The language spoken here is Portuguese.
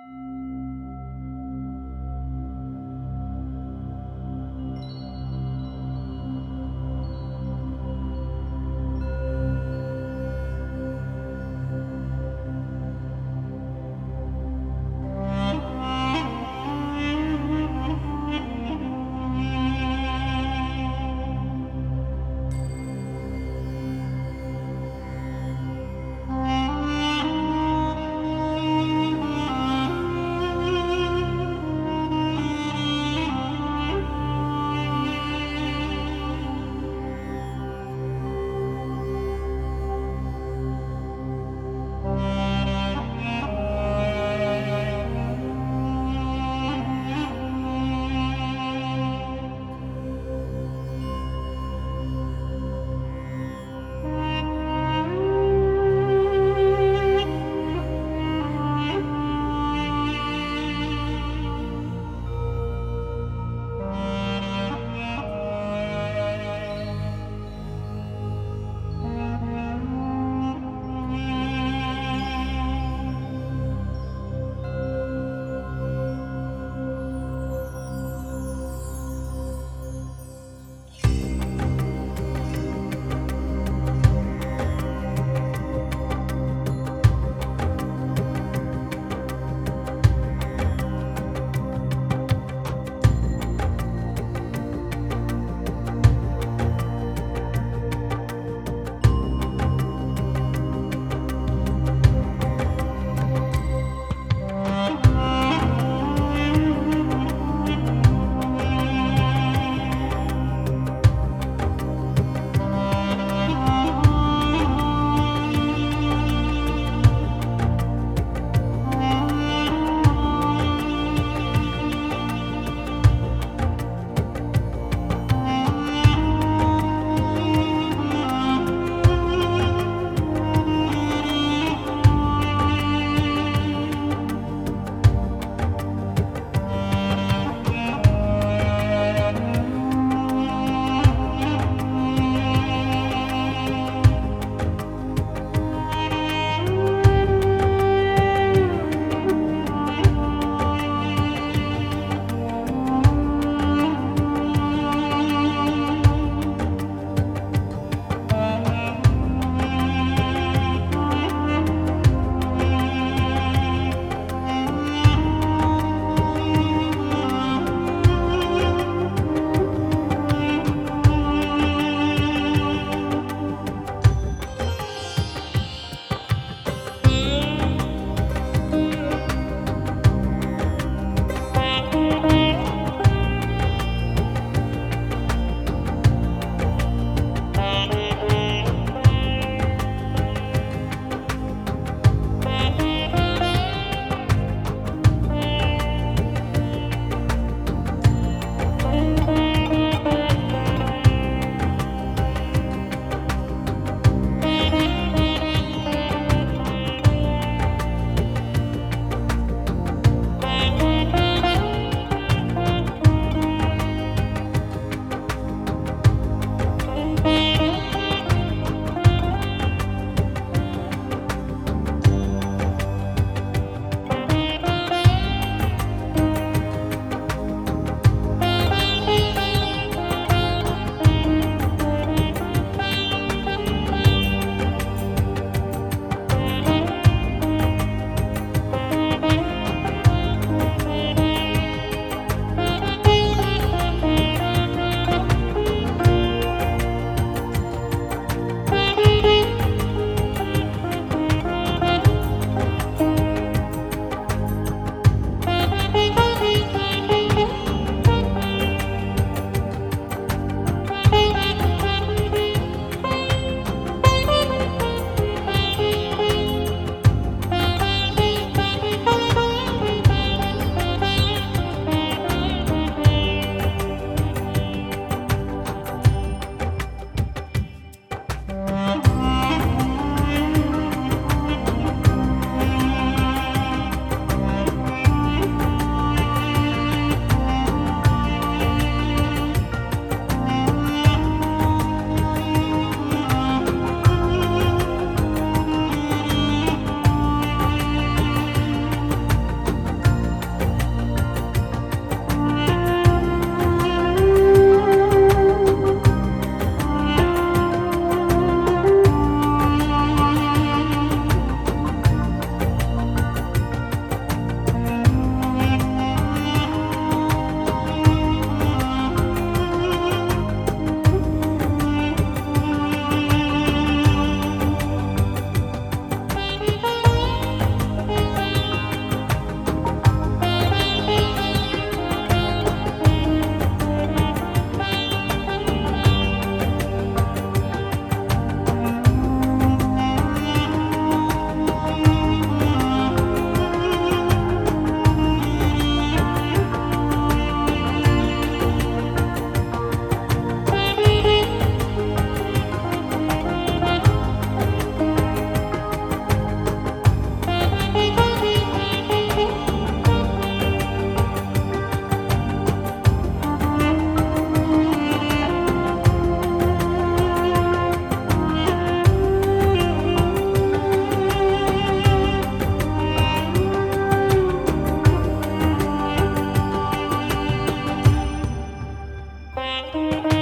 Música Bye.